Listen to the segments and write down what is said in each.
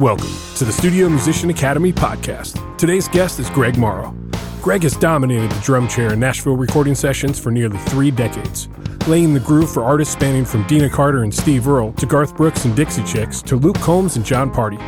Welcome to the Studio Musician Academy podcast. Today's guest is Greg Morrow. Greg has dominated the drum chair in Nashville recording sessions for nearly three decades, laying the groove for artists spanning from Deana Carter and Steve Earle to Garth Brooks and Dixie Chicks to Luke Combs and Jon Pardi.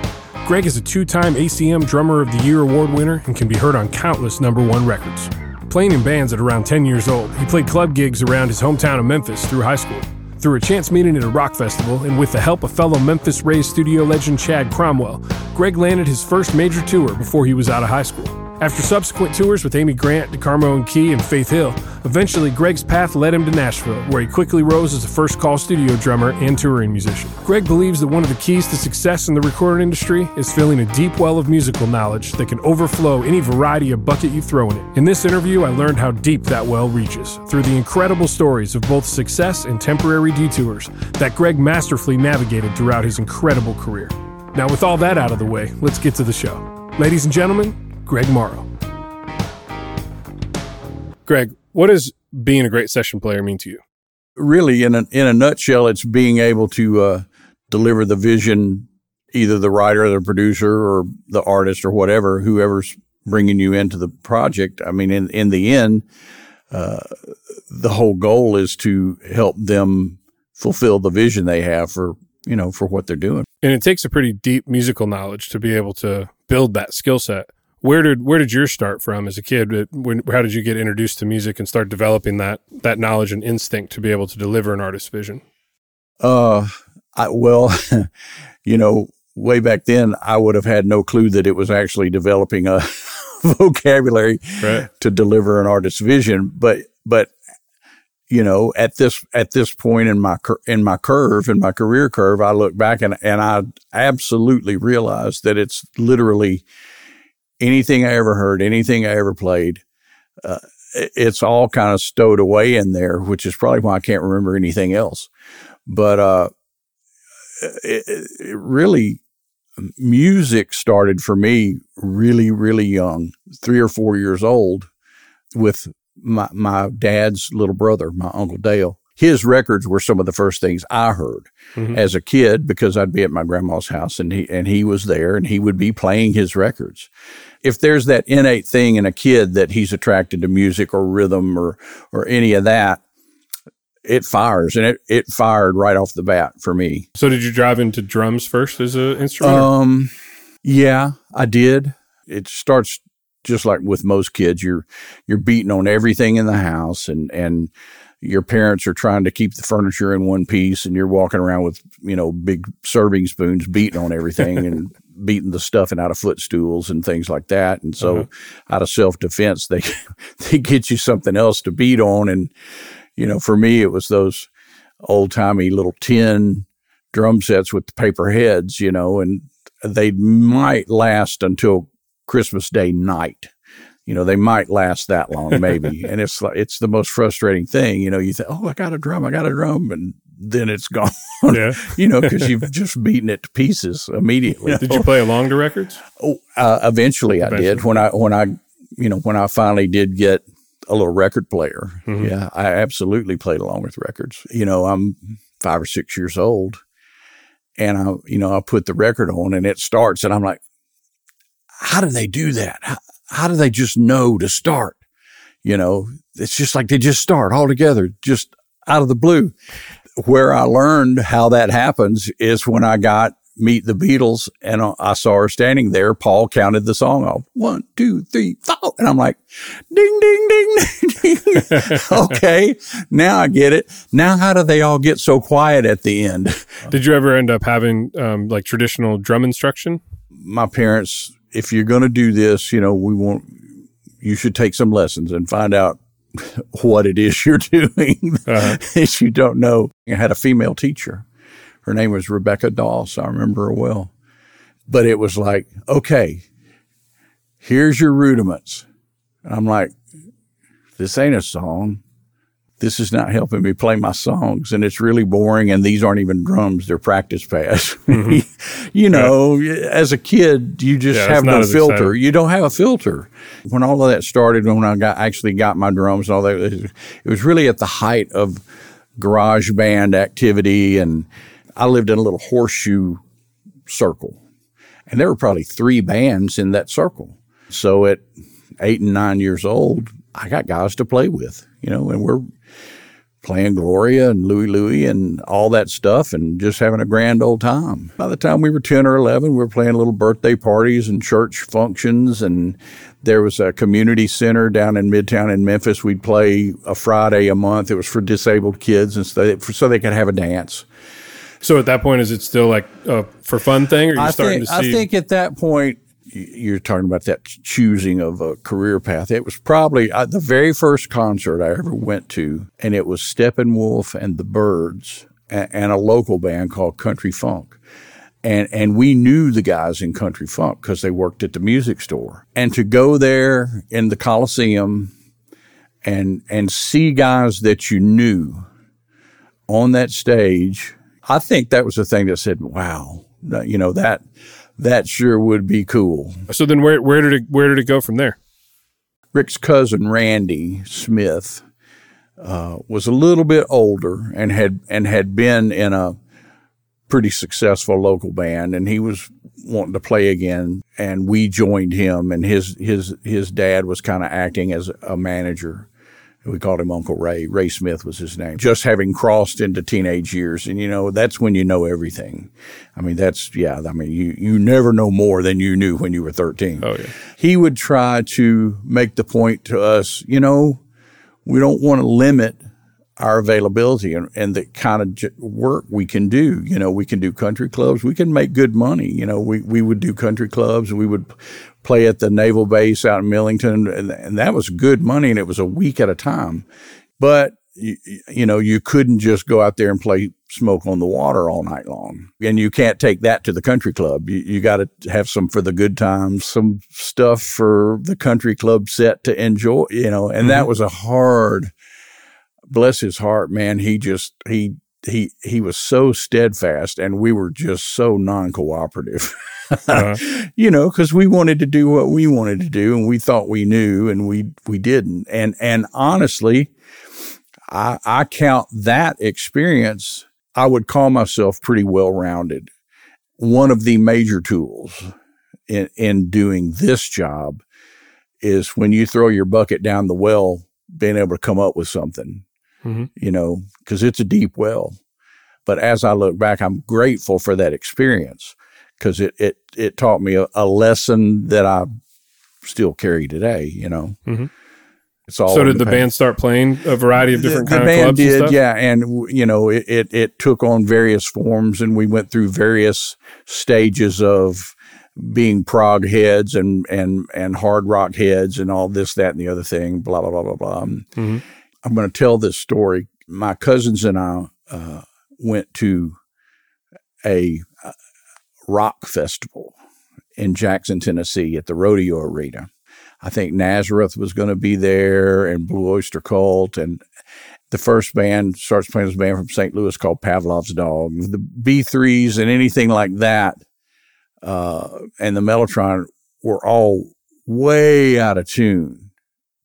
Greg is a two time ACM Drummer of the Year award winner and can be heard on countless number one records. Playing in bands at around 10 years old, he played club gigs around his hometown of Memphis through high school. Through a chance meeting at a rock festival and with the help of fellow Memphis raised studio legend Chad Cromwell, Greg landed his first major tour before he was out of high school. After subsequent tours with Amy Grant, DeGarmo and Key, and Faith Hill, eventually Greg's path led him to Nashville, where he quickly rose as a first call studio drummer and touring musician. Greg believes that one of the keys to success in the recording industry is filling a deep well of musical knowledge that can overflow any variety of bucket you throw in it. In this interview, I learned how deep that well reaches through the incredible stories of both success and temporary detours that Greg masterfully navigated throughout his incredible career. Now, with all that out of the way, let's get to the show. Ladies and gentlemen, Greg Morrow. Greg, what does being a great session player mean to you? Really, in a, in a nutshell, it's being able to uh, deliver the vision, either the writer, or the producer, or the artist, or whatever, whoever's bringing you into the project. I mean, in, in the end, uh, the whole goal is to help them fulfill the vision they have for you know for what they're doing. And it takes a pretty deep musical knowledge to be able to build that skill set where did where did yours start from as a kid? When, how did you get introduced to music and start developing that that knowledge and instinct to be able to deliver an artist's vision? Uh, I, well, you know, way back then, I would have had no clue that it was actually developing a vocabulary right. to deliver an artist's vision. But but you know, at this at this point in my in my curve in my career curve, I look back and and I absolutely realize that it's literally anything I ever heard, anything I ever played, uh, it's all kind of stowed away in there, which is probably why I can't remember anything else. But uh, it, it really, music started for me really, really young, three or four years old, with my my dad's little brother, my uncle Dale his records were some of the first things I heard mm-hmm. as a kid because I'd be at my grandma's house and he and he was there and he would be playing his records. If there's that innate thing in a kid that he's attracted to music or rhythm or or any of that, it fires and it, it fired right off the bat for me. So did you drive into drums first as an instrument? Um yeah, I did. It starts just like with most kids, you're you're beating on everything in the house and and your parents are trying to keep the furniture in one piece and you're walking around with, you know, big serving spoons beating on everything and beating the stuffing out of footstools and things like that. And so uh-huh. out of self defense, they, they get you something else to beat on. And, you know, for me, it was those old timey little tin drum sets with the paper heads, you know, and they might last until Christmas Day night you know, they might last that long, maybe. and it's like, it's the most frustrating thing. You know, you think, oh, I got a drum, I got a drum. And then it's gone, yeah. you know, because you've just beaten it to pieces immediately. Did you play along to records? Oh, uh, eventually, eventually I did. When I, when I, you know, when I finally did get a little record player, mm-hmm. yeah, I absolutely played along with records. You know, I'm five or six years old and I, you know, I put the record on and it starts and I'm like, how do they do that? How, how do they just know to start? You know, it's just like they just start all together, just out of the blue. Where I learned how that happens is when I got Meet the Beatles and I saw her standing there. Paul counted the song off one, two, three, four. And I'm like, ding, ding, ding, ding. okay. Now I get it. Now, how do they all get so quiet at the end? Did you ever end up having um, like traditional drum instruction? My parents if you're going to do this, you know, we want, you should take some lessons and find out what it is you're doing uh-huh. if you don't know. I had a female teacher. Her name was Rebecca Doss. I remember her well. But it was like, okay, here's your rudiments. And I'm like, this ain't a song this is not helping me play my songs and it's really boring and these aren't even drums they're practice pads mm-hmm. you know yeah. as a kid you just yeah, have no filter exciting. you don't have a filter when all of that started when i got actually got my drums and all that it was really at the height of garage band activity and i lived in a little horseshoe circle And there were probably three bands in that circle. So at eight and nine years old, I got guys to play with, you know, and we're playing Gloria and Louie Louie and all that stuff and just having a grand old time. By the time we were 10 or 11, we were playing little birthday parties and church functions. And there was a community center down in Midtown in Memphis. We'd play a Friday a month. It was for disabled kids and so, so they could have a dance. So at that point, is it still like a for fun thing, or you starting think, to see? I think at that point, you're talking about that choosing of a career path. It was probably uh, the very first concert I ever went to, and it was Steppenwolf and the Byrds and, and a local band called Country Funk. And, and we knew the guys in country funk because they worked at the music store. And to go there in the Coliseum and, and see guys that you knew on that stage, I think that was the thing that said, wow, you know, that, that sure would be cool. so then, where where did it where did it go from there? Rick's cousin Randy Smith uh, was a little bit older and had and had been in a pretty successful local band, and he was wanting to play again. And we joined him, and his his his dad was kind of acting as a manager. We called him Uncle Ray. Ray Smith was his name. Just having crossed into teenage years. And, you know, that's when you know everything. I mean, that's, yeah, I mean, you, you never know more than you knew when you were 13. Oh, yeah. He would try to make the point to us, you know, we don't want to limit our availability and, and the kind of work we can do. You know, we can do country clubs. We can make good money. You know, we, we would do country clubs. We would play at the naval base out in Millington, and, and that was good money, and it was a week at a time. But you, you, know, you couldn't just go out there and play smoke on the water all night long. And you can't take that to the country club. You, you got to have some for the good times, some stuff for the country club set to enjoy, you know, and mm-hmm. that was a hard, bless his heart, man. He just, he, he, he was so steadfast and we were just so non cooperative. uh-huh. you know, because we wanted to do what we wanted to do, and we thought we knew, and we we didn't. And and honestly, I, I count that experience. I would call myself pretty well rounded. One of the major tools in in doing this job is when you throw your bucket down the well, being able to come up with something. Mm-hmm. You know, because it's a deep well. But as I look back, I'm grateful for that experience because it, it, it taught me a, a, lesson that I still carry today, you know. Mm-hmm. It's all so did the, the band start playing a variety of different the, the kind of clubs? did, yeah, and you know it, it, it took on various forms, and we went through various stages of being prog heads and and and hard rock heads and all this, that, and the other thing. Blah blah blah blah blah. Mm-hmm. I'm going to tell this story. My cousins and I uh, went to a rock festival in Jackson, Tennessee at the Rodeo Arena. I think Nazareth was going to be there and Blue Oyster Cult. And the first band starts playing this band from St. Louis called Pavlov's Dog. The B3s and anything like that uh, and the Mellotron were all way out of tune.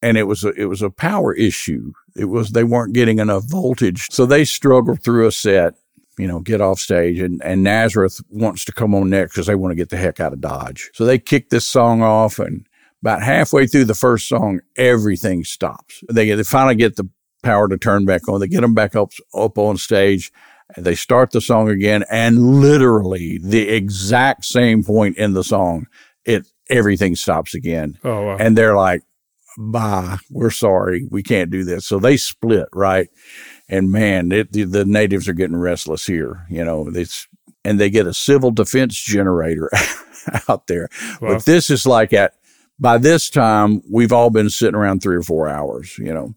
And it was a, it was a power issue. It was they weren't getting enough voltage, so they struggled through a set you know, get off stage. And, and Nazareth wants to come on next because they want to get the heck out of Dodge. So they kick this song off and about halfway through the first song, everything stops. They, they finally get the power to turn back on. They get them back up, up on stage and they start the song again. And literally the exact same point in the song, it, everything stops again. Oh, wow. And they're like, bye, we're sorry. We can't do this. So they split, right? And man, it, the, the natives are getting restless here. You know, it's, and they get a civil defense generator out there. Wow. But this is like at, by this time, we've all been sitting around three or four hours, you know.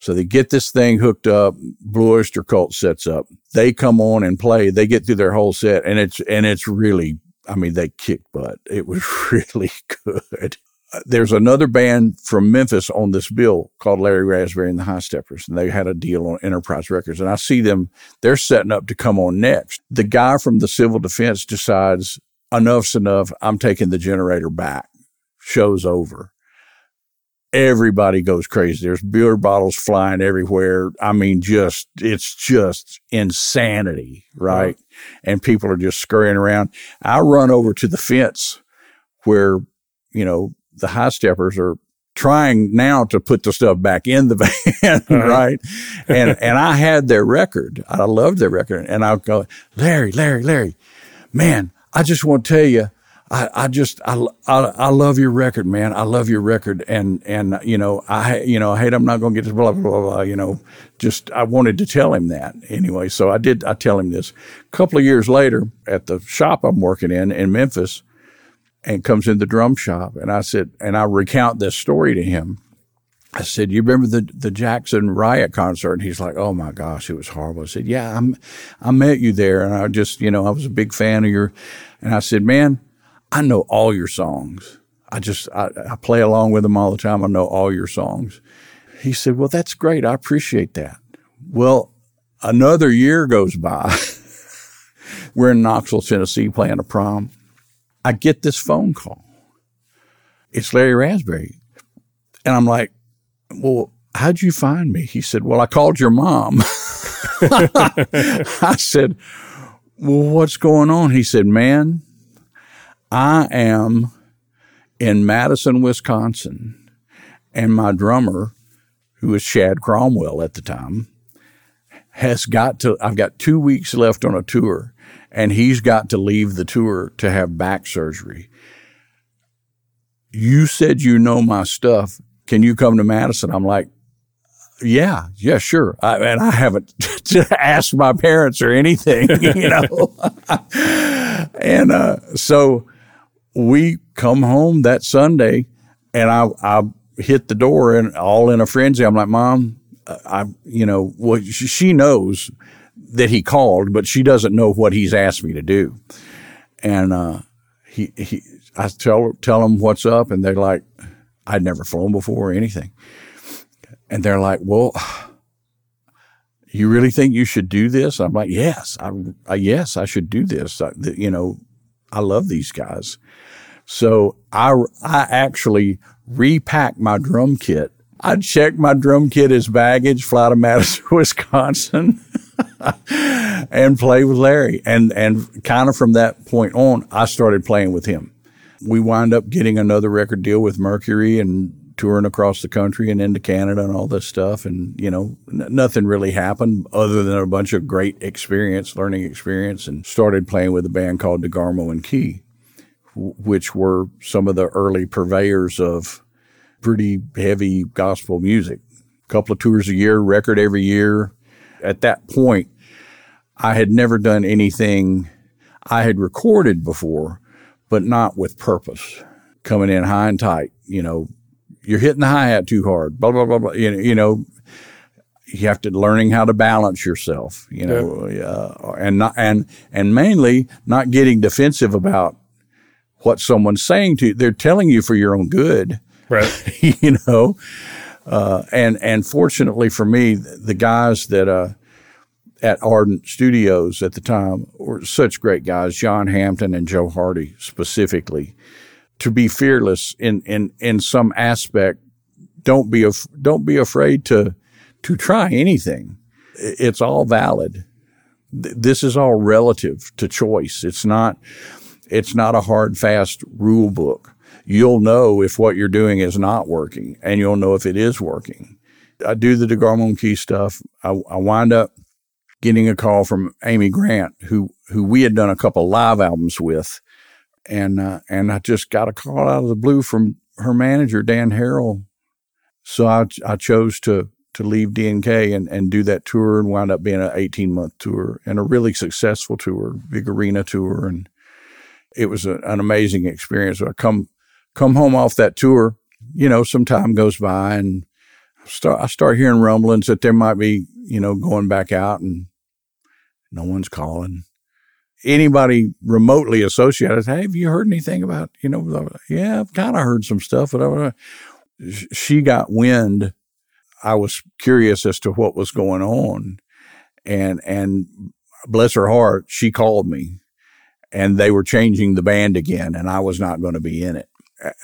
So they get this thing hooked up. Blue Oyster Cult sets up. They come on and play. They get through their whole set, and it's and it's really. I mean, they kick butt. It was really good there's another band from Memphis on this bill called Larry Raspberry and the Highsteppers, and they had a deal on Enterprise Records. And I see them, they're setting up to come on next. The guy from the civil defense decides enough's enough. I'm taking the generator back. Show's over. everybody goes crazy. There's beer bottles flying everywhere. I mean, just, it's just insanity, right? And people are just scurrying around. I run over to the fence where, you know, the Highsteppers are trying now to put the stuff back in the van, uh-huh. right? and and I had their record. I loved their record, and I'll go, Larry, Larry, Larry, man, I just want to tell you, I, I just I, I, I love your record, man. I love your record, and and you know I you know I hate I'm not going to get this blah blah blah blah. You know, just I wanted to tell him that anyway. So I did. I tell him this. A couple of years later, at the shop I'm working in in Memphis, and comes in the drum shop, and I said, and I recount this story to him. I said, "You remember the the Jackson Riot concert?" And he's like, "Oh my gosh, it was horrible." I said, "Yeah, I'm, I met you there, and I just, you know, I was a big fan of your." And I said, "Man." I know all your songs. I just, I, I play along with them all the time. I know all your songs. He said, Well, that's great. I appreciate that. Well, another year goes by. We're in Knoxville, Tennessee playing a prom. I get this phone call. It's Larry Raspberry. And I'm like, Well, how'd you find me? He said, Well, I called your mom. I said, Well, what's going on? He said, Man, I am in Madison, Wisconsin, and my drummer, who was Chad Cromwell at the time, has got to, I've got two weeks left on a tour, and he's got to leave the tour to have back surgery. You said you know my stuff. Can you come to Madison? I'm like, yeah, yeah, sure. I, and I haven't asked my parents or anything, you know. and uh, so we come home that Sunday and I, I hit the door and all in a frenzy. I'm like, mom, I, you know, well, she knows that he called, but she doesn't know what he's asked me to do. And, uh, he, he, I tell, tell them what's up and they're like, I'd never flown before or anything. And they're like, well, you really think you should do this? I'm like, yes, I, I yes, I should do this. I, you know, I love these guys. So I, I actually repacked my drum kit. I checked my drum kit as baggage, fly to Madison, Wisconsin, and play with Larry. And, and kind of from that point on, I started playing with him. We wind up getting another record deal with Mercury and touring across the country and into Canada and all this stuff. And, you know, n- nothing really happened other than a bunch of great experience, learning experience, and started playing with a band called DeGarmo and Key which were some of the early purveyors of pretty heavy gospel music. A couple of tours a year, record every year. At that point, I had never done anything I had recorded before, but not with purpose. Coming in high and tight, you know, you're hitting the hi hat too hard, blah, blah, blah, blah. You know, you know, you have to learning how to balance yourself, you know, yeah. uh, and not, and, and mainly not getting defensive about what someone's saying to you. They're telling you for your own good. Right. you know, uh, and, and fortunately for me, the guys that, uh, at Ardent Studios at the time were such great guys, John Hampton and Joe Hardy specifically. To be fearless in, in, in some aspect, don't be, af- don't be afraid to, to try anything. It's all valid. This is all relative to choice. It's not, it's not a hard, fast rule book. You'll know if what you're doing is not working and you'll know if it is working. I do the DeGarmo Key stuff. I, I wind up getting a call from Amy Grant, who, who we had done a couple live albums with. And, uh, and I just got a call out of the blue from her manager, Dan Harrell. So I, I chose to, to leave DNK and, and do that tour and wound up being an 18 month tour and a really successful tour, big arena tour. And, it was a, an amazing experience. I come come home off that tour, you know, some time goes by and start I start hearing rumblings that there might be, you know, going back out and no one's calling. Anybody remotely associated, hey, have you heard anything about, you know, yeah, I've kind of heard some stuff, but I, she got wind. I was curious as to what was going on. And, and bless her heart, she called me and they were changing the band again, and I was not going to be in it.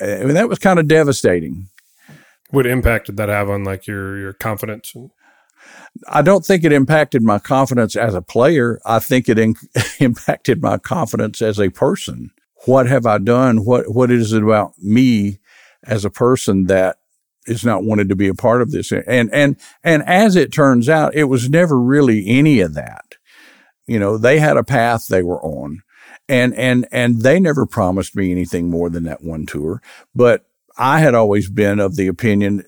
I mean, that was kind of devastating What impact did that have on like your your confidence? And- I don't think it impacted my confidence as a player. I think it in- impacted my confidence as a person. What have I done? What what is it about me as a person that is not wanted to be a part of this? And and and as it turns out, it was never really any of that. You know, they had a path they were on. And and and they never promised me anything more than that one tour. But I had always been of the opinion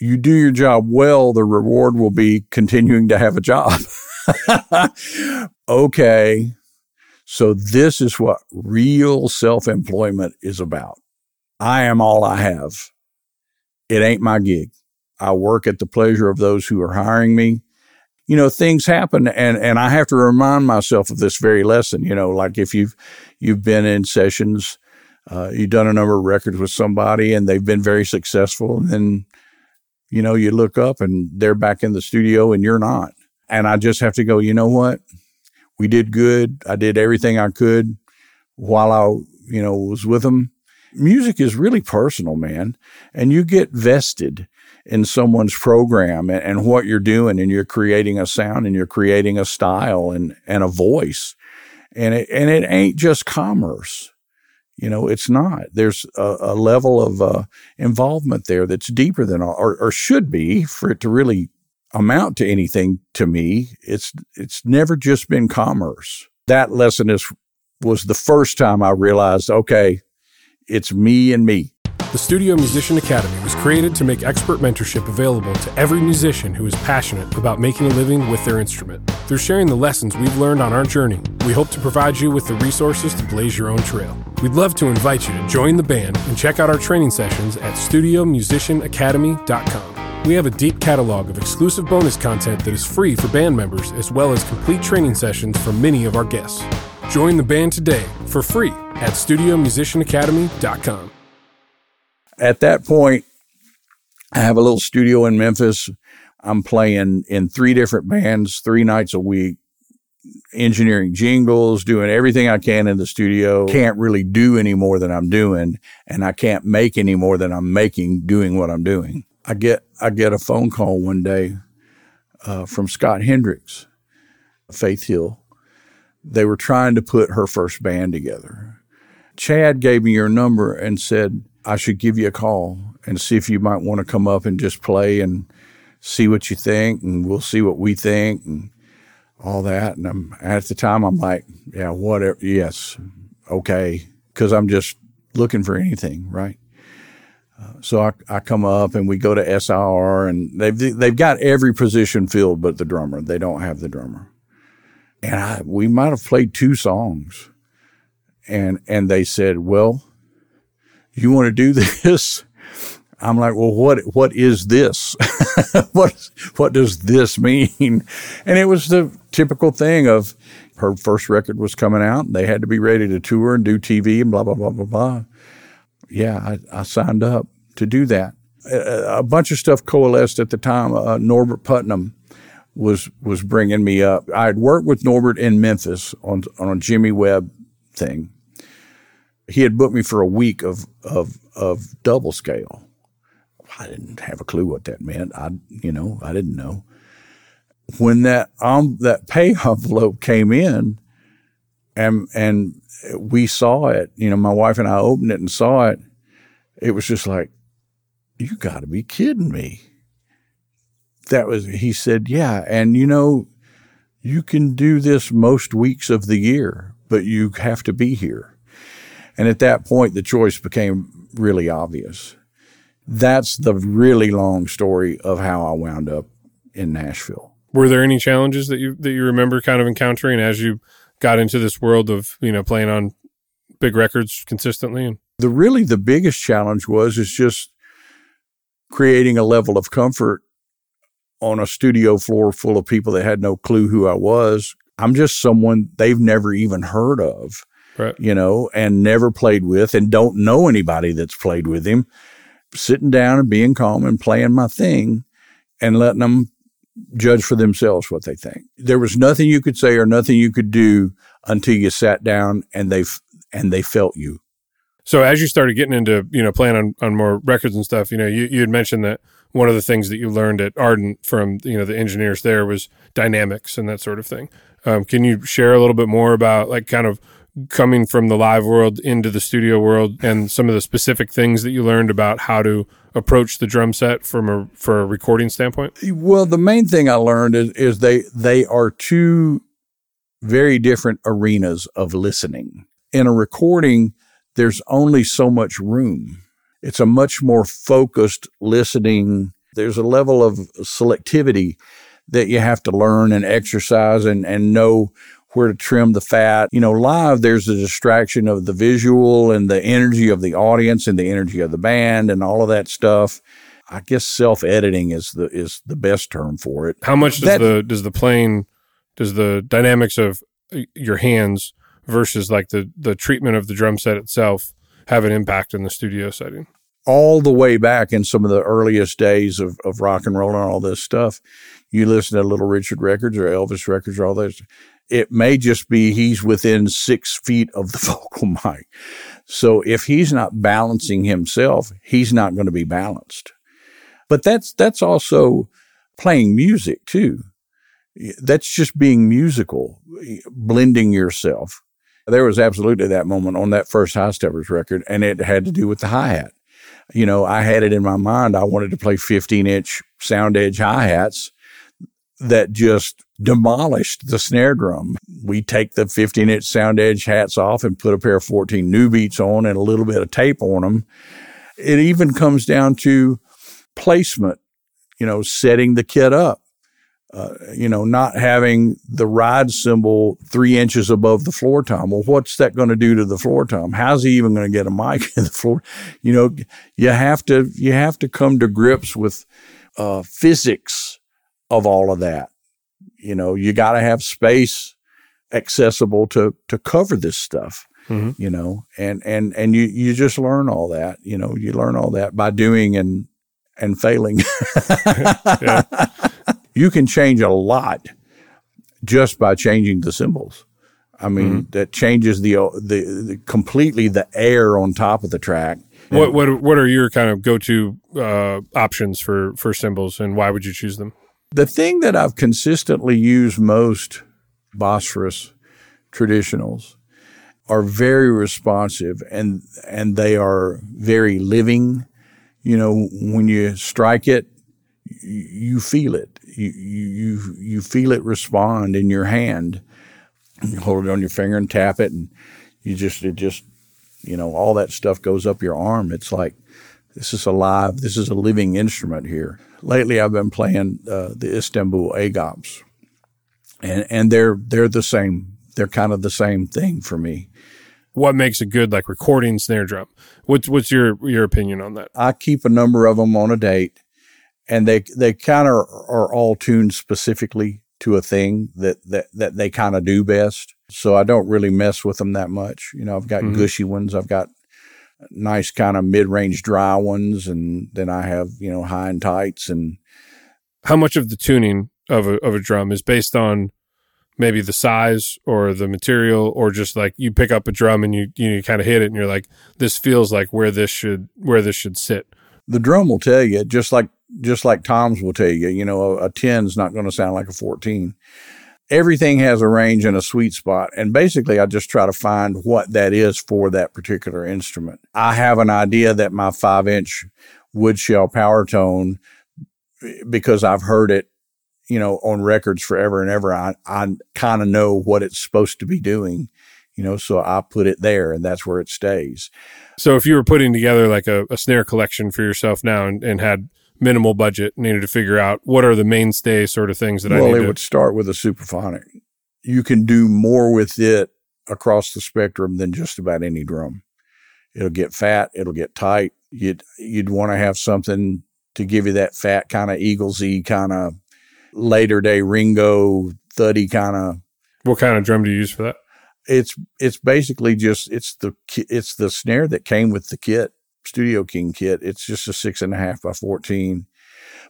you do your job well, the reward will be continuing to have a job. okay. So this is what real self employment is about. I am all I have. It ain't my gig. I work at the pleasure of those who are hiring me. You know, things happen and, and I have to remind myself of this very lesson. You know, like if you've, you've been in sessions, uh, you've done a number of records with somebody and they've been very successful and then you know, you look up and they're back in the studio and you're not. And I just have to go, you know what? We did good. I did everything I could while I, you know, was with them. Music is really personal, man. And you get vested in someone's program and, and what you're doing and you're creating a sound and you're creating a style and, and a voice. And it, and it ain't just commerce. You know, it's not. There's a, a level of uh, involvement there that's deeper than or, or should be for it to really amount to anything to me. It's it's never just been commerce. That lesson is was the first time I realized, okay, it's me and me. The Studio Musician Academy was created to make expert mentorship available to every musician who is passionate about making a living with their instrument. Through sharing the lessons we've learned on our journey, we hope to provide you with the resources to blaze your own trail. We'd love to invite you to join the band and check out our training sessions at studiomusicianacademy.com. We have a deep catalog of exclusive bonus content that is free for band members, as well as complete training sessions for many of our guests. Join the band today for free at studiomusicianacademy.com at that point, I have a little studio in Memphis. I'm playing in three different bands, three nights a week, engineering jingles, doing everything I can in the studio. Can't really do any more than I'm doing, and I can't make any more than I'm making doing what I'm doing. I get I get a phone call one day uh, from Scott Hendricks, Faith Hill. They were trying to put her first band together. Chad gave me your number and said, I should give you a call and see if you might want to come up and just play and see what you think, and we'll see what we think and all that. And I'm, at the time, I'm like, yeah, whatever. Yes, okay, because I'm just looking for anything, right? Uh, so I, I come up and we go to SIR and they've they've got every position filled but the drummer. They don't have the drummer, and I we might have played two songs, and and they said, well you want to do this? I'm like, well, what, what is this? what, what does this mean? And it was the typical thing of her first record was coming out. and They had to be ready to tour and do TV and blah, blah, blah, blah, blah. Yeah, I, I signed up to do that. A, a, bunch of stuff coalesced at the time. Uh, Norbert Putnam was, was bringing me up. I had worked with Norbert in Memphis on, on a Jimmy Webb thing he had booked me for a week of of of double scale. I didn't have a clue what that meant. I you know I didn't know. When that um that pay envelope came in, and and we saw it. You know, my wife and I opened it and saw it. It was just like, you got to be kidding me. That was he said, yeah, and you know, you can do this most weeks of the year, but you have to be here. And at that point, the choice became really obvious. That's the really long story of how I wound up in Nashville. Were there any challenges that you that you remember kind of encountering as you got into this world of you know playing on big records consistently? And- The really the biggest challenge was is just creating a level of comfort on a studio floor full of people that had no clue who I was. I'm just someone they've never even heard of right. you know, and never played with and don't know anybody that's played with him, sitting down and being calm and playing my thing and letting them judge for themselves what they think. There was nothing you could say or nothing you could do until you sat down and they and they felt you. So as you started getting into, you know, playing on, on more records and stuff, you know, you, you had mentioned that one of the things that you learned at Ardent from, you know, the engineers there was dynamics and that sort of thing. Um, can you share a little bit more about like kind of coming from the live world into the studio world and some of the specific things that you learned about how to approach the drum set from a for a recording standpoint? Well, the main thing I learned is, is they they are two very different arenas of listening. In a recording, there's only so much room. It's a much more focused listening. There's a level of selectivity that you have to learn and exercise and, and know where to trim the fat. You know, live, there's a distraction of the visual and the energy of the audience and the energy of the band and all of that stuff. I guess self editing is the is the best term for it. How much does that, the does the playing does the dynamics of your hands versus like the the treatment of the drum set itself have an impact in the studio setting? All the way back in some of the earliest days of, of rock and roll and all this stuff, you listen to Little Richard records or Elvis records or all this it may just be he's within six feet of the vocal mic. So if he's not balancing himself, he's not going to be balanced. But that's, that's also playing music too. That's just being musical, blending yourself. There was absolutely that moment on that first Highsteppers record, and it had to do with the hi hat. You know, I had it in my mind. I wanted to play 15 inch sound edge hi hats that just demolished the snare drum. We take the 15 inch sound edge hats off and put a pair of 14 new beats on and a little bit of tape on them. It even comes down to placement, you know, setting the kit up. Uh, you know, not having the ride cymbal three inches above the floor tom. Well, what's that going to do to the floor tom? How's he even going to get a mic in the floor? You know, you have to, you have to come to grips with, uh, physics of all of that. You know, you got to have space accessible to to cover this stuff. Mm-hmm. You know, and and and you you just learn all that. You know, you learn all that by doing and and failing. You can change a lot just by changing the cymbals. I mean, mm-hmm. that changes the, the, the completely the air on top of the track. What what what are your kind of go to uh, options for for cymbals, and why would you choose them? The thing that I've consistently used most Bosphorus traditionals are very responsive and and they are very living. You know, when you strike it, you feel it. You you you feel it respond in your hand. You hold it on your finger and tap it, and you just it just you know all that stuff goes up your arm. It's like this is alive. This is a living instrument here. Lately, I've been playing uh, the Istanbul Agops, and and they're they're the same. They're kind of the same thing for me. What makes a good like recording snare drum? What's what's your your opinion on that? I keep a number of them on a date, and they they kind of are all tuned specifically to a thing that that that they kind of do best. So I don't really mess with them that much. You know, I've got mm-hmm. gushy ones. I've got nice kind of mid-range dry ones and then I have, you know, high and tights and how much of the tuning of a of a drum is based on maybe the size or the material or just like you pick up a drum and you you kind of hit it and you're like this feels like where this should where this should sit. The drum will tell you just like just like toms will tell you, you know, a, a 10 is not going to sound like a 14 everything has a range and a sweet spot. And basically, I just try to find what that is for that particular instrument. I have an idea that my five inch wood shell power tone, because I've heard it, you know, on records forever and ever, I, I kind of know what it's supposed to be doing, you know, so I put it there and that's where it stays. So if you were putting together like a, a snare collection for yourself now and, and had minimal budget, needed to figure out what are the mainstay sort of things that well, I need. Well, it to- would start with a Supraphonic. You can do more with it across the spectrum than just about any drum. It'll get fat. It'll get tight. You'd you'd want to have something to give you that fat kind of Eaglesy kind of later day Ringo thuddy kind of. What kind of drum do you use for that? It's it's basically just it's the it's the snare that came with the kit. Studio King kit. It's just a six and a half by 14,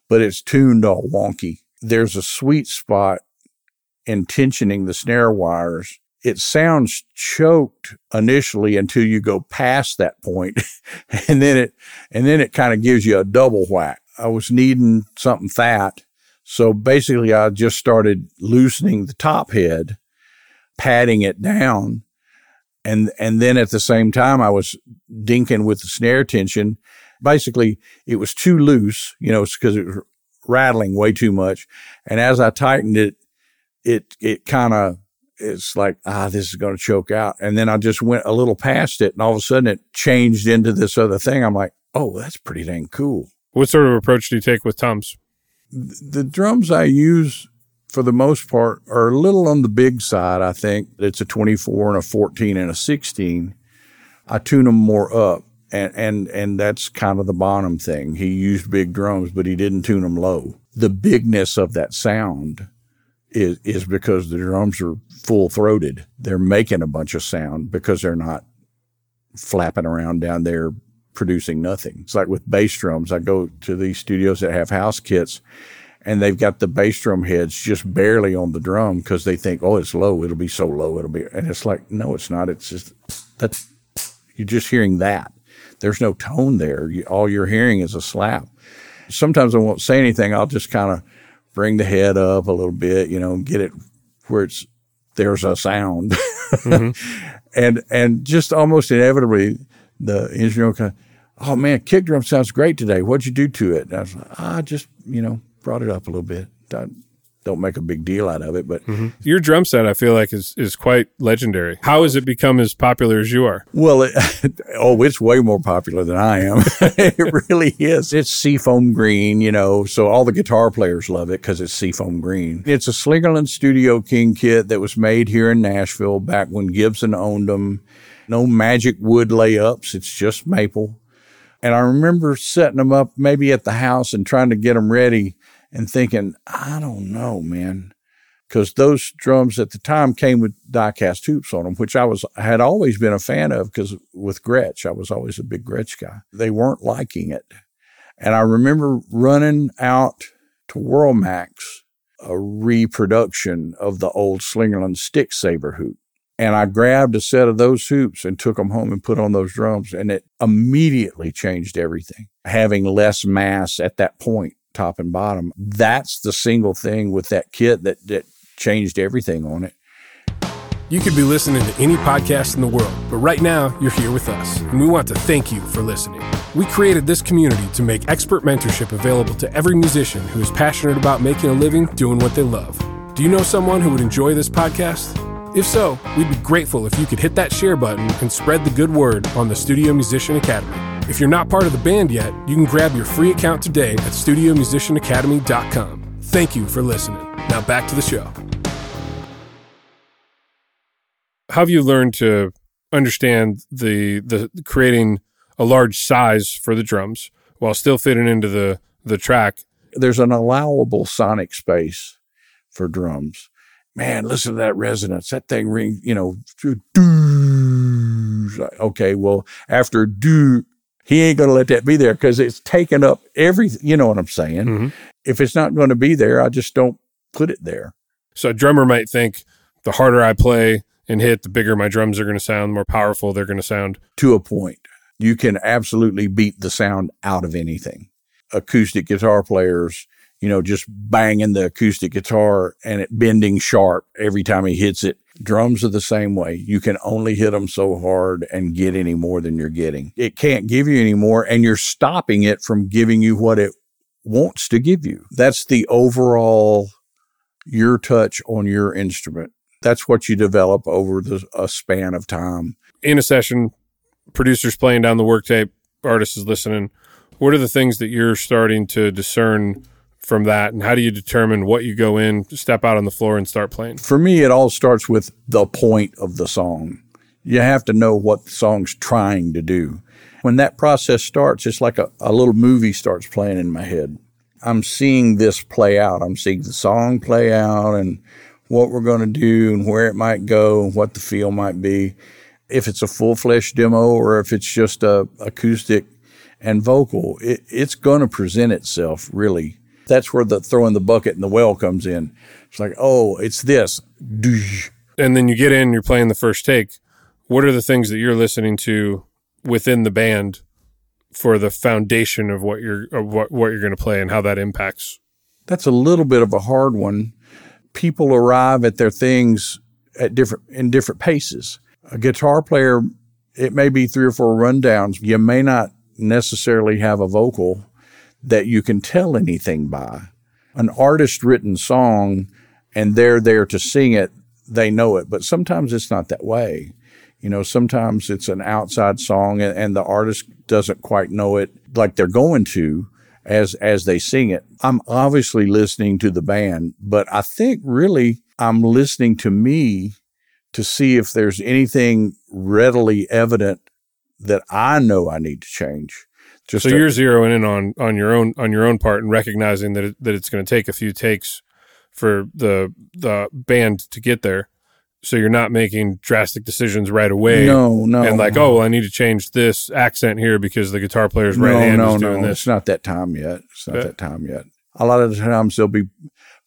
but it's tuned all wonky. There's a sweet spot in tensioning the snare wires it sounds choked initially until you go past that point and then it and then it kind of gives you a double whack i was needing something fat so basically i just started loosening the top head patting it down and and then at the same time i was dinking with the snare tension basically it was too loose you know because it was rattling way too much and as i tightened it it it kind of it's like, ah, this is going to choke out. And then I just went a little past it and all of a sudden it changed into this other thing. I'm like, oh, that's pretty dang cool. What sort of approach do you take with toms? The drums I use for the most part are a little on the big side. I think it's a 24 and a 14 and a 16. I tune them more up. And, and, and that's kind of the Bonham thing. He used big drums, but he didn't tune them low. The bigness of that sound is, is because the drums are full throated. They're making a bunch of sound because they're not flapping around down there producing nothing. It's like with bass drums. I go to these studios that have house kits and they've got the bass drum heads just barely on the drum because they think, oh, it's low. It'll be so low. It'll be, and it's like, no, it's not. It's just, that's, you're just hearing that. There's no tone there. You, all you're hearing is a slap. Sometimes I won't say anything. I'll just kind of bring the head up a little bit, you know, get it where it's there's a sound, mm-hmm. and and just almost inevitably the engineer kind of, oh man, kick drum sounds great today. What'd you do to it? And I was like, I just you know brought it up a little bit don't make a big deal out of it. But mm-hmm. your drum set, I feel like, is is quite legendary. How has it become as popular as you are? Well, it, oh, it's way more popular than I am. it really is. It's seafoam green, you know, so all the guitar players love it because it's seafoam green. It's a Slingerland Studio King kit that was made here in Nashville back when Gibson owned them. No magic wood layups. It's just maple. And I remember setting them up maybe at the house and trying to get them ready and thinking, I don't know, man. Because those drums at the time came with die-cast hoops on them, which I was had always been a fan of. Because with Gretsch, I was always a big Gretsch guy. They weren't liking it, and I remember running out to WorldMax a reproduction of the old Slingerland stick saver hoop. And I grabbed a set of those hoops and took them home and put on those drums. And it immediately changed everything. Having less mass at that point top and bottom. That's the single thing with that kit that, that changed everything on it. You could be listening to any podcast in the world, but right now you're here with us, and we want to thank you for listening. We created this community to make expert mentorship available to every musician who is passionate about making a living doing what they love. Do you know someone who would enjoy this podcast? If so, we'd be grateful if you could hit that share button and spread the good word on the Studio Musician Academy. If you're not part of the band yet, you can grab your free account today at studiomusicianacademy.com. Thank you for listening. Now back to the show. How have you learned to understand the the creating a large size for the drums while still fitting into the the track? There's an allowable sonic space for drums. Man, listen to that resonance. That thing ring, you know, okay, well, after do he ain't going to let that be there because it's taken up every, you know what I'm saying? Mm-hmm. If it's not going to be there, I just don't put it there. So a drummer might think the harder I play and hit, the bigger my drums are going to sound, the more powerful they're going to sound. To a point. You can absolutely beat the sound out of anything. Acoustic guitar players, you know, just banging the acoustic guitar and it bending sharp every time he hits it Drums are the same way. You can only hit them so hard and get any more than you're getting. It can't give you any more, and you're stopping it from giving you what it wants to give you. That's the overall your touch on your instrument. That's what you develop over the, a span of time. In a session, producers playing down the work tape, artists is listening. What are the things that you're starting to discern from that and how do you determine what you go in step out on the floor and start playing? For me it all starts with the point of the song. You have to know what the song's trying to do. When that process starts it's like a, a little movie starts playing in my head. I'm seeing this play out. I'm seeing the song play out and what we're going to do and where it might go and what the feel might be. If it's a full-fledged demo or if it's just a acoustic and vocal it, it's going to present itself really that's where the throwing the bucket in the well comes in. It's like, oh, it's this. And then you get in, you're playing the first take. What are the things that you're listening to within the band for the foundation of what you're of what, what you're going to play and how that impacts? That's a little bit of a hard one. People arrive at their things at different in different paces. A guitar player, it may be three or four rundowns. You may not necessarily have a vocal that you can tell anything by. An artist written song and they're there to sing it, they know it. But sometimes it's not that way. You know, sometimes it's an outside song and, and the artist doesn't quite know it like they're going to as as they sing it. I'm obviously listening to the band, but I think really I'm listening to me to see if there's anything readily evident that I know I need to change. Just so to, you're zeroing in on on your own on your own part and recognizing that it, that it's going to take a few takes for the the band to get there. So you're not making drastic decisions right away. No, no. And like, oh, well, I need to change this accent here because the guitar player's right no, hand no, is doing no. this. It's not that time yet. It's not yeah. that time yet. A lot of the times there'll be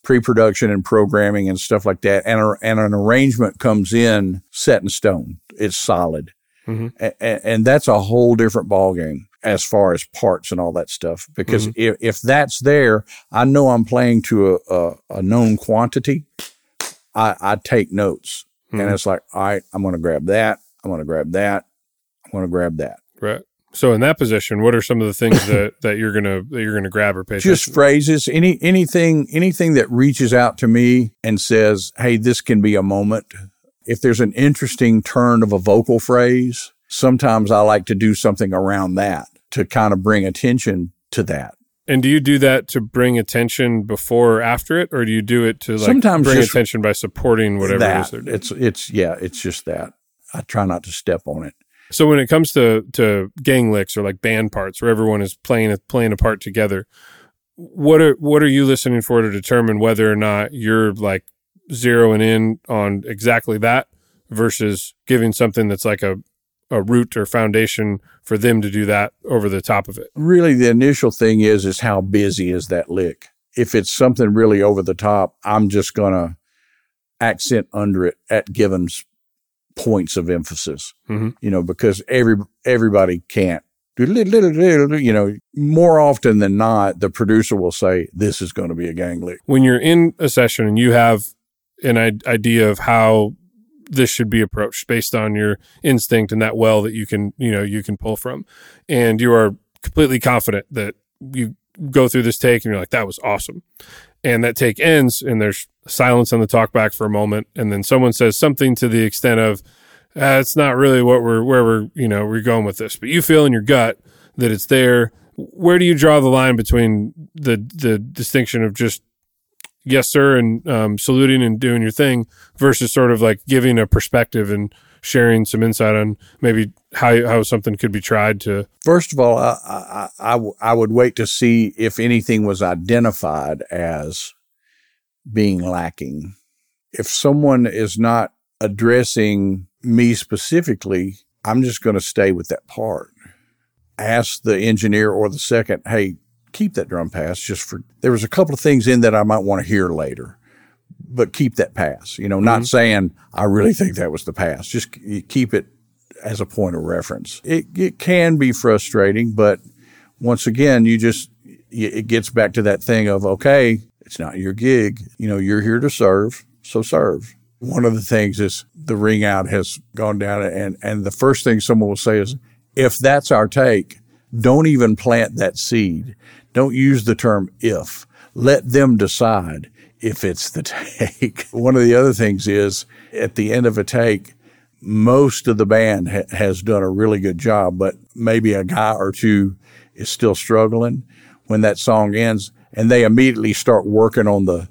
pre-production and programming and stuff like that, and a, and an arrangement comes in set in stone. It's solid, mm-hmm. and, and that's a whole different ballgame as far as parts and all that stuff. Because mm-hmm. if, if that's there, I know I'm playing to a, a, a known quantity. I, I take notes mm-hmm. and it's like, all right, I'm going to grab that. I'm going to grab that. I'm going to grab that. Right. So in that position, what are some of the things that, that you're gonna that you're gonna grab or pay? Just attention? phrases, any anything anything that reaches out to me and says, "Hey, this can be a moment." If there's an interesting turn of a vocal phrase, sometimes I like to do something around that to kind of bring attention to that. And do you do that to bring attention before or after it, or do you do it to like Sometimes bring attention by supporting whatever that. it is they're doing? It's it's yeah, it's just that. I try not to step on it. So when it comes to to gang licks or like band parts where everyone is playing playing a part together, what are what are you listening for to determine whether or not you're like zeroing in on exactly that versus giving something that's like a a root or foundation for them to do that over the top of it. Really, the initial thing is is how busy is that lick. If it's something really over the top, I'm just gonna accent under it at given points of emphasis. Mm-hmm. You know, because every everybody can't. You know, more often than not, the producer will say, "This is going to be a gang lick." When you're in a session and you have an idea of how this should be approached based on your instinct and that well that you can you know you can pull from. And you are completely confident that you go through this take and you're like that was awesome. And that take ends and there's silence on the talkback for a moment. And then someone says something to the extent of uh, it's not really what we're where we're you know we're going with this. But you feel in your gut that it's there. Where do you draw the line between the the distinction of just yes sir and um, saluting and doing your thing versus sort of like giving a perspective and sharing some insight on maybe how how something could be tried to first of all I, I, I, I would wait to see if anything was identified as being lacking. If someone is not addressing me specifically i'm just going to stay with that part. Ask the engineer or the second hey keep that drum pass just for, there was a couple of things in that I might want to hear later, but keep that pass, you know, mm-hmm. not saying I really think that was the pass, just keep it as a point of reference. It, it can be frustrating, but once again, you just, it gets back to that thing of, okay, it's not your gig. You know, you're here to serve, so serve. One of the things is the ring out has gone down and, and the first thing someone will say is, if that's our take, don't even plant that seed. Don't use the term if. Let them decide if it's the take. One of the other things is at the end of a take, most of the band ha- has done a really good job, but maybe a guy or two is still struggling when that song ends and they immediately start working on the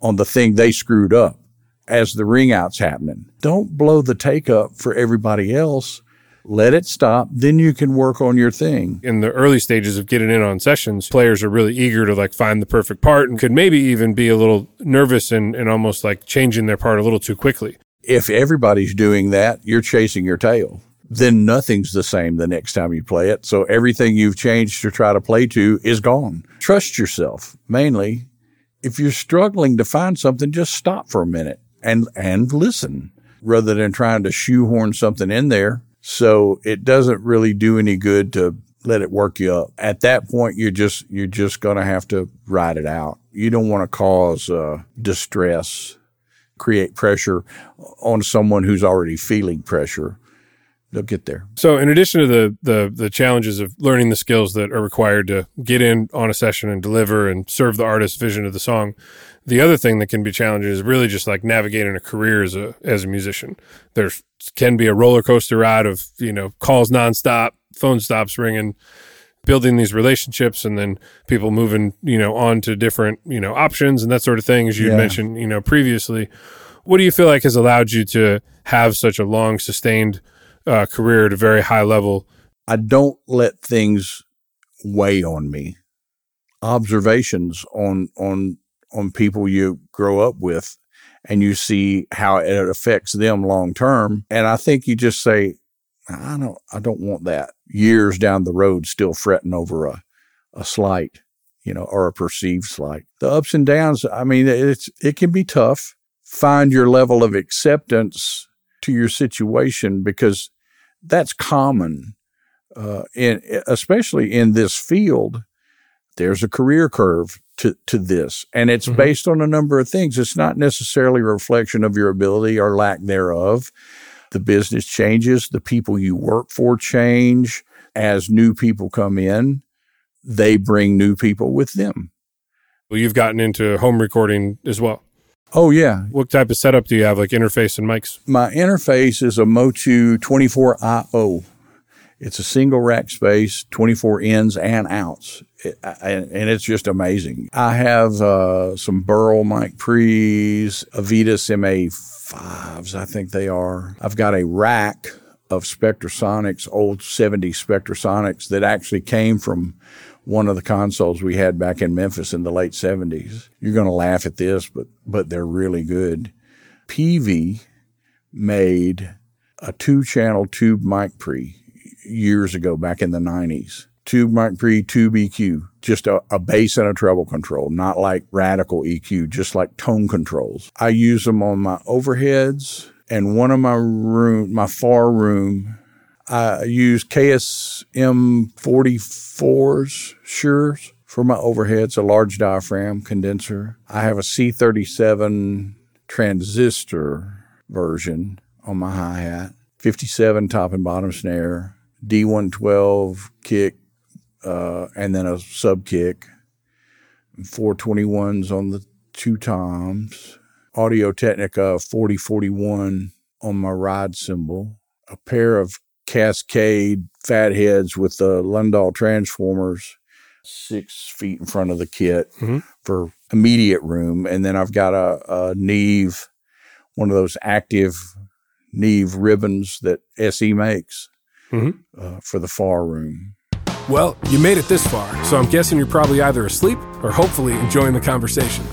on the thing they screwed up as the ring out's happening. Don't blow the take up for everybody else let it stop, then you can work on your thing. In the early stages of getting in on sessions, players are really eager to like find the perfect part and could maybe even be a little nervous and, and almost like changing their part a little too quickly. If everybody's doing that, you're chasing your tail. Then nothing's the same the next time you play it. So everything you've changed to try to play to is gone. Trust yourself, mainly. If you're struggling to find something, just stop for a minute and, and listen rather than trying to shoehorn something in there. So it doesn't really do any good to let it work you up. At that point, you're just, you're just going to have to ride it out. You don't want to cause uh, distress, create pressure on someone who's already feeling pressure they'll get there. So, in addition to the, the the challenges of learning the skills that are required to get in on a session and deliver and serve the artist's vision of the song, the other thing that can be challenging is really just like navigating a career as a as a musician. There can be a roller coaster ride of you know calls nonstop, phone stops ringing, building these relationships, and then people moving you know on to different you know options and that sort of thing, as you yeah. mentioned you know previously. What do you feel like has allowed you to have such a long sustained uh, career at a very high level. I don't let things weigh on me. Observations on on on people you grow up with, and you see how it affects them long term. And I think you just say, I don't I don't want that. Years down the road, still fretting over a a slight, you know, or a perceived slight. The ups and downs. I mean, it's it can be tough. Find your level of acceptance to your situation because that's common, uh, in, especially in this field. There's a career curve to, to this, and it's mm-hmm. based on a number of things. It's not necessarily a reflection of your ability or lack thereof. The business changes, the people you work for change. As new people come in, they bring new people with them. Well, you've gotten into home recording as well. Oh yeah. What type of setup do you have, like interface and mics? My interface is a Motu 24IO. It's a single rack space, 24 ins and outs, and, it's just amazing. I have uh, some Burl mic pre's, Avedis MA5s, I think they are. I've got a rack of Spectrasonics, old 70 Spectrasonics that actually came from one of the consoles we had back in Memphis in the late 70s. You're going to laugh at this, but, but they're really good. Peavey made a two channel tube mic pre years ago, back in the 90s. Tube mic pre, tube EQ, just a, a bass and a treble control, not like radical EQ, just like tone controls. I use them on my overheads and one of my room, my far room I use KSM 44s, Shures, for my overheads, a large diaphragm condenser. I have a C37 transistor version on my hi hat, 57 top and bottom snare, D112 kick, uh, and then a sub kick, 421s on the two toms, Audio Technica 4041 on my ride cymbal, a pair of Cascade fatheads with the Lundahl transformers six feet in front of the kit mm-hmm. for immediate room. And then I've got a, a Neve, one of those active Neve ribbons that SE makes mm-hmm. uh, for the far room. Well, you made it this far, so I'm guessing you're probably either asleep or hopefully enjoying the conversation.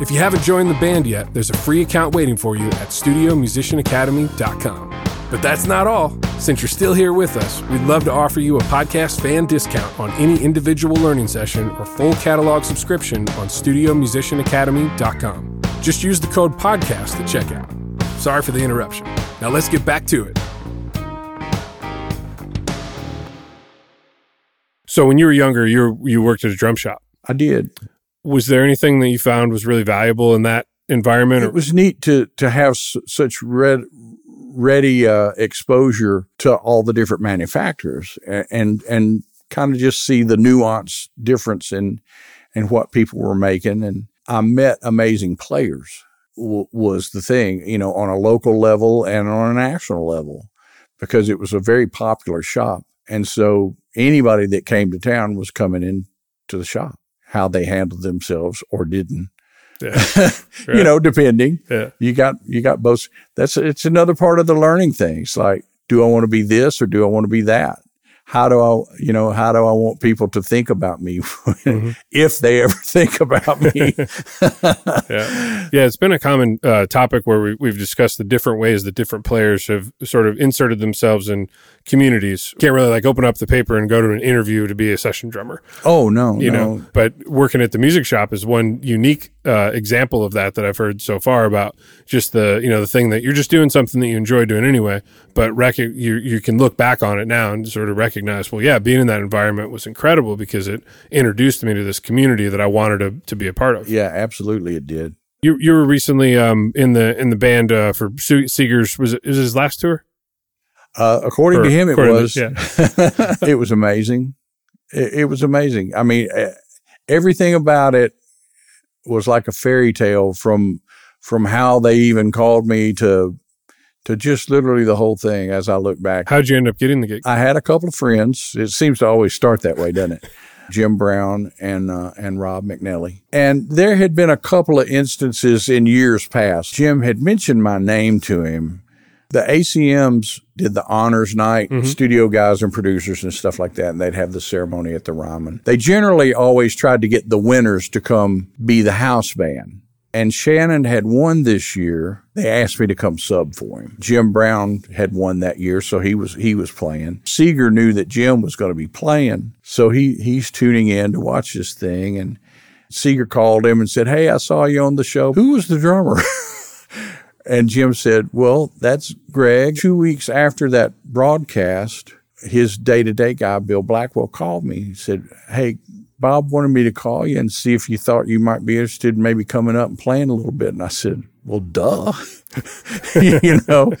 If you haven't joined the band yet, there's a free account waiting for you at studiomusicianacademy.com. But that's not all. Since you're still here with us, we'd love to offer you a podcast fan discount on any individual learning session or full catalog subscription on StudioMusicianAcademy.com. Just use the code PODCAST at checkout. Sorry for the interruption. Now let's get back to it. So when you were younger, you you worked at a drum shop. I did. Was there anything that you found was really valuable in that environment? It was neat to to have s- such red ready uh, exposure to all the different manufacturers and and, and kind of just see the nuance difference in in what people were making and I met amazing players w- was the thing you know on a local level and on a national level because it was a very popular shop and so anybody that came to town was coming in to the shop how they handled themselves or didn't yeah. you know, depending. Yeah. You got you got both. That's it's another part of the learning thing. It's like, do I want to be this or do I want to be that? How do I, you know, how do I want people to think about me mm-hmm. if they ever think about me? yeah. yeah, it's been a common uh, topic where we, we've discussed the different ways that different players have sort of inserted themselves in communities. Can't really like open up the paper and go to an interview to be a session drummer. Oh no, you no. know. But working at the music shop is one unique uh, example of that that I've heard so far about just the you know the thing that you're just doing something that you enjoy doing anyway, but rec- you you can look back on it now and sort of recognize, well, yeah, being in that environment was incredible because it introduced me to this community that I wanted to to be a part of. Yeah, absolutely, it did. You you were recently um, in the in the band uh, for Seger's was it was his last tour? Uh, according or, to him, it was. Yeah. it was amazing. It, it, was amazing. I mean, everything about it was like a fairy tale from from how they even called me to to just literally the whole thing. As I look back, how'd you end up getting the gig? I had a couple of friends. It seems to always start that way, doesn't it? Jim Brown and uh, and Rob McNelley. And there had been a couple of instances in years past. Jim had mentioned my name to him the ACMs did the honors night, mm-hmm. studio guys and producers and stuff like that, and they'd have the ceremony at the Ryman. They generally always tried to get the winners to come be the house band. And Shannon had won this year. They asked me to come sub for him. Jim Brown had won that year, so he was he was playing. Seger knew that Jim was going to be playing, so he he's tuning in to watch this thing. And Seger called him and said, "Hey, I saw you on the show. Who was the drummer?" And Jim said, Well, that's Greg. Two weeks after that broadcast, his day to day guy, Bill Blackwell, called me. He said, Hey, Bob wanted me to call you and see if you thought you might be interested in maybe coming up and playing a little bit. And I said, Well, duh. you know?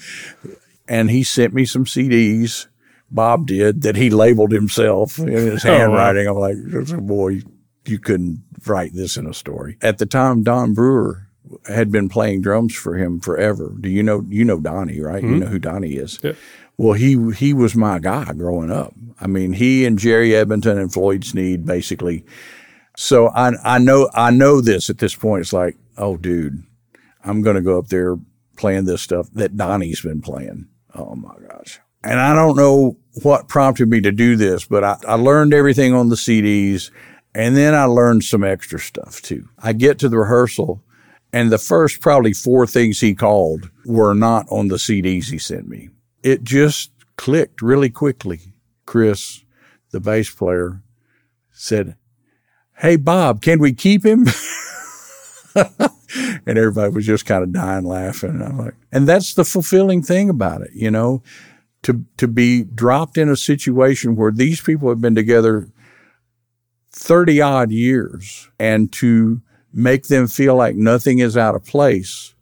And he sent me some CDs. Bob did that he labeled himself in his handwriting. Oh, wow. I'm like, boy, you couldn't write this in a story. At the time, Don Brewer had been playing drums for him forever. Do you know you know Donnie, right? Mm-hmm. You know who Donnie is. Yeah. Well, he he was my guy growing up. I mean, he and Jerry Edmonton and Floyd Sneed basically. So I I know I know this at this point. It's like, oh, dude, I'm going to go up there playing this stuff that Donnie's been playing. Oh my gosh! And I don't know what prompted me to do this, but I, I learned everything on the CDs, and then I learned some extra stuff too. I get to the rehearsal and the first probably four things he called were not on the CDs he sent me. It just clicked really quickly. Chris, the bass player, said, Hey, Bob, can we keep him? and everybody was just kind of dying laughing. And I'm like, and that's the fulfilling thing about it, you know, to, to be dropped in a situation where these people have been together 30 odd years and to make them feel like nothing is out of place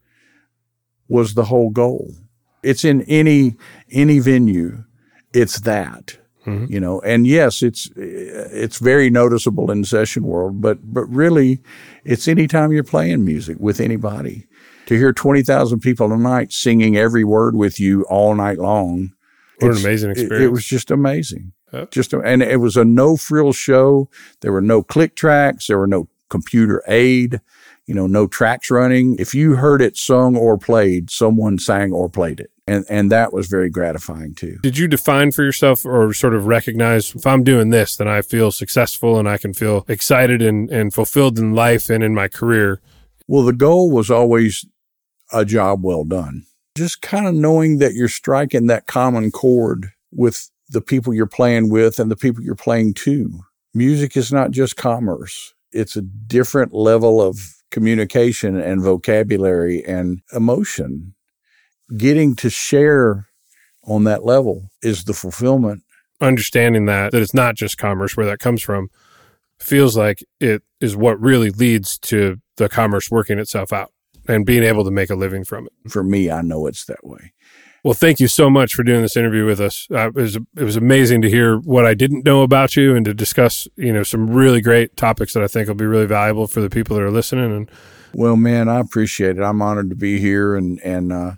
was the whole goal. It's in any any venue. It's that. Mm-hmm. You know, and yes, it's it's very noticeable in session world, but but really, it's anytime you're playing music with anybody. To hear twenty thousand people a night singing every word with you all night long, what an amazing experience! It, it was just amazing. Yep. Just and it was a no frill show. There were no click tracks. There were no computer aid, you know, no tracks running. If you heard it sung or played, someone sang or played it. And, and that was very gratifying too. Did you define for yourself or sort of recognize if I'm doing this, then I feel successful and I can feel excited and, and fulfilled in life and in my career? Well, the goal was always a job well done. Just kind of knowing that you're striking that common chord with the people you're playing with and the people you're playing to. Music is not just commerce it's a different level of communication and vocabulary and emotion. Getting to share on that level is the fulfillment. Understanding that that it's not just commerce where that comes from feels like it is what really leads to the commerce working itself out and being able to make a living from it. For me, I know it's that way. Well, thank you so much for doing this interview with us. Uh, it was it was amazing to hear what I didn't know about you and to discuss you know some really great topics that I think will be really valuable for the people that are listening. And well, man, I appreciate it. I'm honored to be here, and and uh,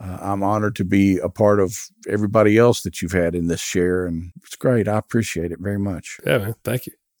uh, I'm honored to be a part of everybody else that you've had in this share, and it's great. I appreciate it very much. Yeah, man. Thank you.